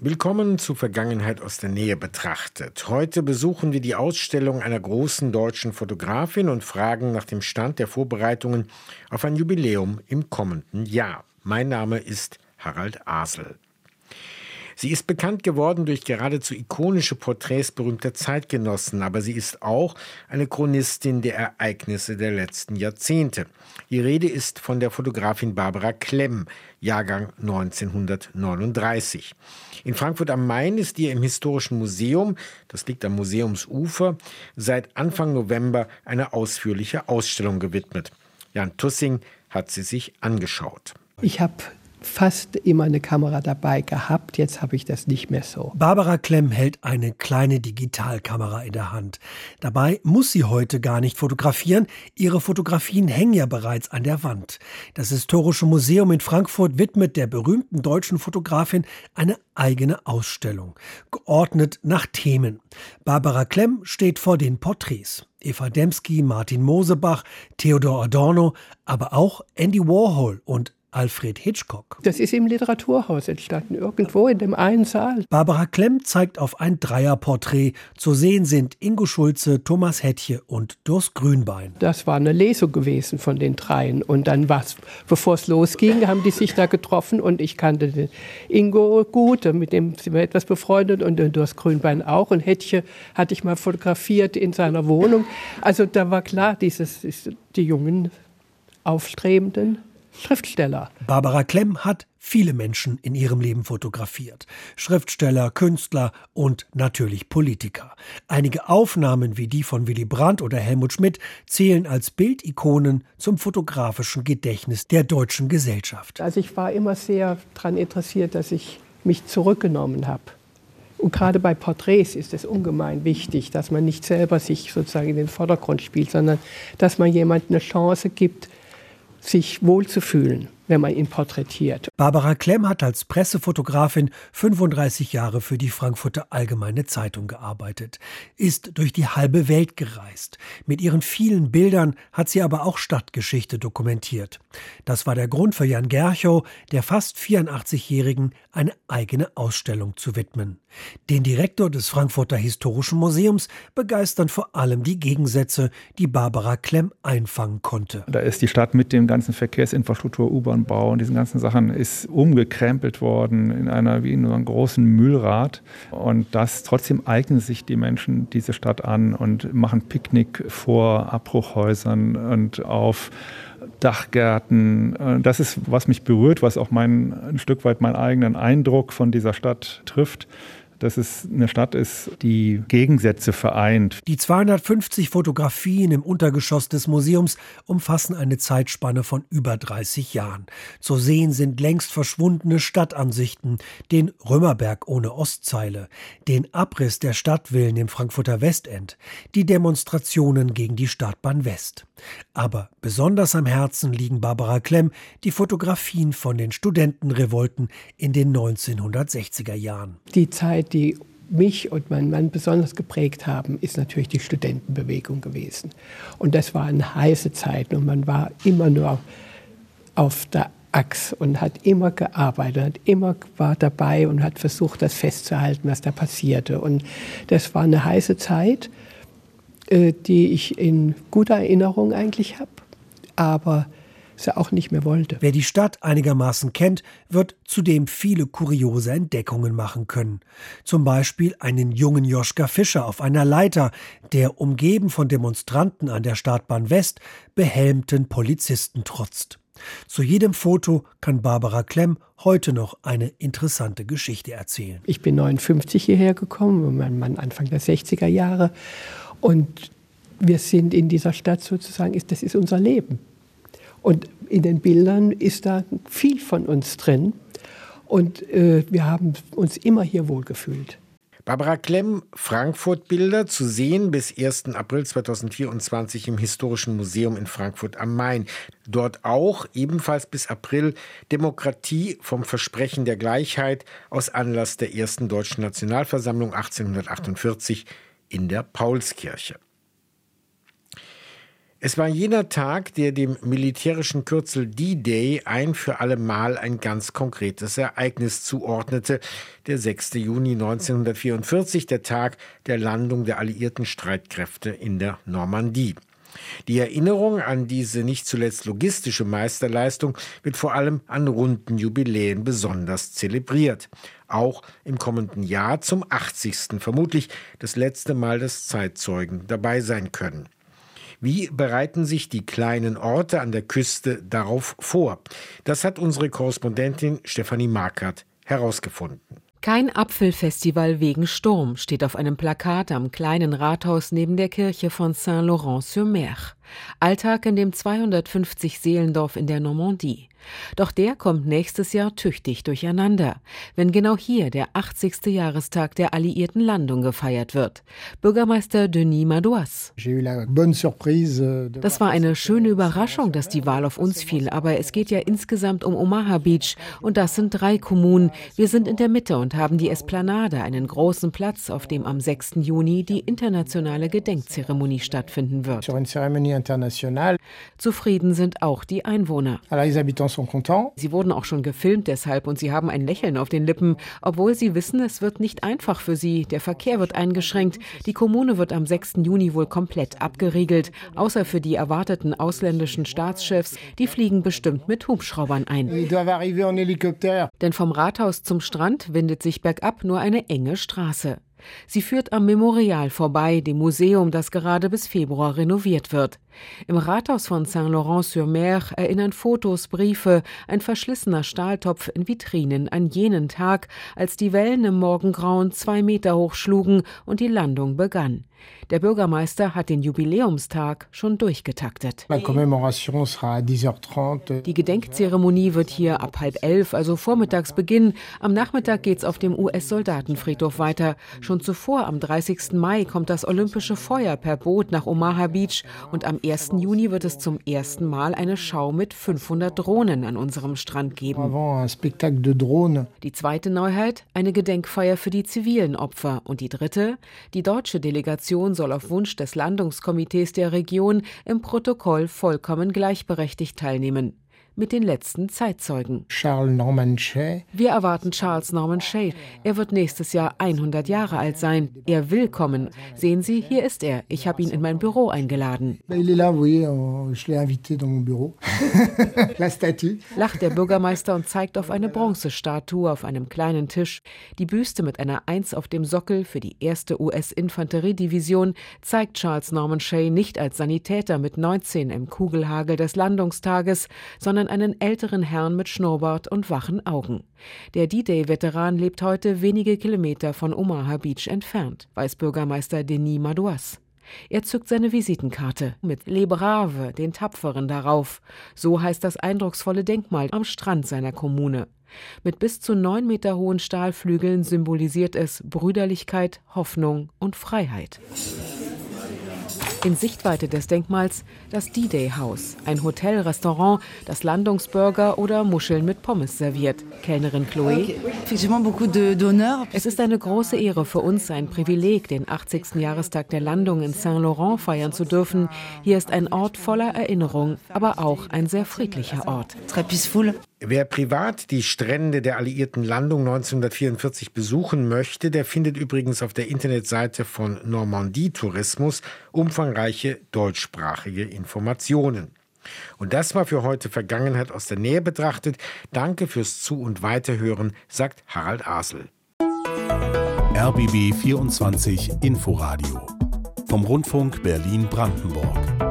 Willkommen zu Vergangenheit aus der Nähe betrachtet. Heute besuchen wir die Ausstellung einer großen deutschen Fotografin und fragen nach dem Stand der Vorbereitungen auf ein Jubiläum im kommenden Jahr. Mein Name ist Harald Asel. Sie ist bekannt geworden durch geradezu ikonische Porträts berühmter Zeitgenossen, aber sie ist auch eine Chronistin der Ereignisse der letzten Jahrzehnte. Die Rede ist von der Fotografin Barbara Klemm, Jahrgang 1939. In Frankfurt am Main ist ihr im Historischen Museum, das liegt am Museumsufer, seit Anfang November eine ausführliche Ausstellung gewidmet. Jan Tussing hat sie sich angeschaut. Ich habe fast immer eine Kamera dabei gehabt. Jetzt habe ich das nicht mehr so. Barbara Klemm hält eine kleine Digitalkamera in der Hand. Dabei muss sie heute gar nicht fotografieren. Ihre Fotografien hängen ja bereits an der Wand. Das Historische Museum in Frankfurt widmet der berühmten deutschen Fotografin eine eigene Ausstellung, geordnet nach Themen. Barbara Klemm steht vor den Porträts. Eva Dembski, Martin Mosebach, Theodor Adorno, aber auch Andy Warhol und Alfred Hitchcock. Das ist im Literaturhaus entstanden, irgendwo in dem einen Saal. Barbara Klemm zeigt auf ein Dreierporträt. Zu sehen sind Ingo Schulze, Thomas Hettche und Durst Grünbein. Das war eine Lesung gewesen von den dreien. Und dann war bevor es losging, haben die sich da getroffen und ich kannte den Ingo gut, mit dem sind wir etwas befreundet und den Durst Grünbein auch. Und Hettche hatte ich mal fotografiert in seiner Wohnung. Also da war klar, dieses, die jungen, aufstrebenden Schriftsteller. Barbara Klemm hat viele Menschen in ihrem Leben fotografiert. Schriftsteller, Künstler und natürlich Politiker. Einige Aufnahmen wie die von Willy Brandt oder Helmut Schmidt zählen als Bildikonen zum fotografischen Gedächtnis der deutschen Gesellschaft. Also ich war immer sehr daran interessiert, dass ich mich zurückgenommen habe. Und gerade bei Porträts ist es ungemein wichtig, dass man nicht selber sich sozusagen in den Vordergrund spielt, sondern dass man jemandem eine Chance gibt, sich wohlzufühlen wenn man ihn porträtiert. Barbara Klemm hat als Pressefotografin 35 Jahre für die Frankfurter Allgemeine Zeitung gearbeitet, ist durch die halbe Welt gereist. Mit ihren vielen Bildern hat sie aber auch Stadtgeschichte dokumentiert. Das war der Grund für Jan Gerchow, der fast 84-Jährigen eine eigene Ausstellung zu widmen. Den Direktor des Frankfurter Historischen Museums begeistern vor allem die Gegensätze, die Barbara Klemm einfangen konnte. Da ist die Stadt mit dem ganzen Verkehrsinfrastruktur, U-Bahn, Straßenbau und diesen ganzen Sachen ist umgekrempelt worden in einer wie in so einem großen Müllrad. Und das trotzdem eignen sich die Menschen diese Stadt an und machen Picknick vor Abbruchhäusern und auf Dachgärten. Das ist, was mich berührt, was auch mein, ein Stück weit meinen eigenen Eindruck von dieser Stadt trifft dass es eine Stadt ist, die Gegensätze vereint. Die 250 Fotografien im Untergeschoss des Museums umfassen eine Zeitspanne von über 30 Jahren. Zu sehen sind längst verschwundene Stadtansichten, den Römerberg ohne Ostzeile, den Abriss der Stadtvillen im Frankfurter Westend, die Demonstrationen gegen die Stadtbahn West. Aber besonders am Herzen liegen Barbara Klemm die Fotografien von den Studentenrevolten in den 1960er Jahren. Die Zeit die mich und meinen Mann besonders geprägt haben, ist natürlich die Studentenbewegung gewesen. Und das war eine heiße Zeit und man war immer nur auf der Achs und hat immer gearbeitet, hat immer war dabei und hat versucht, das festzuhalten, was da passierte. Und das war eine heiße Zeit, äh, die ich in guter Erinnerung eigentlich habe. Aber sie auch nicht mehr wollte. Wer die Stadt einigermaßen kennt, wird zudem viele kuriose Entdeckungen machen können. Zum Beispiel einen jungen Joschka Fischer auf einer Leiter, der umgeben von Demonstranten an der Startbahn West behelmten Polizisten trotzt. Zu jedem Foto kann Barbara Klemm heute noch eine interessante Geschichte erzählen. Ich bin 59 hierher gekommen, mein Mann Anfang der 60er Jahre. Und wir sind in dieser Stadt sozusagen, das ist unser Leben. Und in den Bildern ist da viel von uns drin. Und äh, wir haben uns immer hier wohlgefühlt. Barbara Klemm, Frankfurt-Bilder zu sehen bis 1. April 2024 im Historischen Museum in Frankfurt am Main. Dort auch ebenfalls bis April Demokratie vom Versprechen der Gleichheit aus Anlass der ersten deutschen Nationalversammlung 1848 in der Paulskirche. Es war jener Tag, der dem militärischen Kürzel D-Day ein für alle Mal ein ganz konkretes Ereignis zuordnete. Der 6. Juni 1944, der Tag der Landung der alliierten Streitkräfte in der Normandie. Die Erinnerung an diese nicht zuletzt logistische Meisterleistung wird vor allem an runden Jubiläen besonders zelebriert. Auch im kommenden Jahr zum 80. vermutlich das letzte Mal, dass Zeitzeugen dabei sein können. Wie bereiten sich die kleinen Orte an der Küste darauf vor? Das hat unsere Korrespondentin Stefanie Markert herausgefunden. Kein Apfelfestival wegen Sturm steht auf einem Plakat am kleinen Rathaus neben der Kirche von Saint-Laurent-sur-Mer. Alltag in dem 250 Seelendorf in der Normandie. Doch der kommt nächstes Jahr tüchtig durcheinander, wenn genau hier der 80. Jahrestag der alliierten Landung gefeiert wird. Bürgermeister Denis Madouas. Das war eine schöne Überraschung, dass die Wahl auf uns fiel, aber es geht ja insgesamt um Omaha Beach und das sind drei Kommunen. Wir sind in der Mitte und haben die Esplanade, einen großen Platz, auf dem am 6. Juni die internationale Gedenkzeremonie stattfinden wird. Zufrieden sind auch die Einwohner. Sie wurden auch schon gefilmt deshalb und sie haben ein Lächeln auf den Lippen, obwohl sie wissen, es wird nicht einfach für sie. Der Verkehr wird eingeschränkt. Die Kommune wird am 6. Juni wohl komplett abgeriegelt, außer für die erwarteten ausländischen Staatschefs. Die fliegen bestimmt mit Hubschraubern ein. Denn vom Rathaus zum Strand windet sich bergab nur eine enge Straße. Sie führt am Memorial vorbei, dem Museum, das gerade bis Februar renoviert wird. Im Rathaus von Saint-Laurent-sur-Mer erinnern Fotos, Briefe, ein verschlissener Stahltopf in Vitrinen an jenen Tag, als die Wellen im Morgengrauen zwei Meter hoch schlugen und die Landung begann. Der Bürgermeister hat den Jubiläumstag schon durchgetaktet. Die Gedenkzeremonie wird hier ab halb elf, also vormittags beginnen. Am Nachmittag geht's auf dem US-Soldatenfriedhof weiter. Schon zuvor, am 30. Mai, kommt das Olympische Feuer per Boot nach Omaha Beach und am 1. Juni wird es zum ersten Mal eine Schau mit 500 Drohnen an unserem Strand geben. Die zweite Neuheit, eine Gedenkfeier für die zivilen Opfer. Und die dritte, die deutsche Delegation soll auf Wunsch des Landungskomitees der Region im Protokoll vollkommen gleichberechtigt teilnehmen mit den letzten Zeitzeugen. Charles Norman Shea. Wir erwarten Charles Norman Shea. Er wird nächstes Jahr 100 Jahre alt sein. Er will kommen. Sehen Sie, hier ist er. Ich habe ihn in mein Büro eingeladen. Lacht der Bürgermeister und zeigt auf eine Bronzestatue auf einem kleinen Tisch. Die Büste mit einer Eins auf dem Sockel für die erste US-Infanteriedivision zeigt Charles Norman Shea nicht als Sanitäter mit 19 im Kugelhagel des Landungstages, sondern einen älteren Herrn mit Schnurrbart und wachen Augen. Der D-Day-Veteran lebt heute wenige Kilometer von Omaha Beach entfernt, weiß Bürgermeister Denis Madouas. Er zückt seine Visitenkarte mit Le Brave, den Tapferen, darauf. So heißt das eindrucksvolle Denkmal am Strand seiner Kommune. Mit bis zu neun Meter hohen Stahlflügeln symbolisiert es Brüderlichkeit, Hoffnung und Freiheit. In Sichtweite des Denkmals das D-Day-Haus, ein Hotel-Restaurant, das Landungsburger oder Muscheln mit Pommes serviert. Kellnerin Chloé. Es ist eine große Ehre für uns, ein Privileg, den 80. Jahrestag der Landung in Saint-Laurent feiern zu dürfen. Hier ist ein Ort voller Erinnerung, aber auch ein sehr friedlicher Ort. Wer privat die Strände der alliierten Landung 1944 besuchen möchte, der findet übrigens auf der Internetseite von Normandie Tourismus umfangreiche deutschsprachige Informationen. Und das war für heute Vergangenheit aus der Nähe betrachtet. Danke fürs Zu- und Weiterhören, sagt Harald Asel. RBB 24 Inforadio vom Rundfunk Berlin-Brandenburg.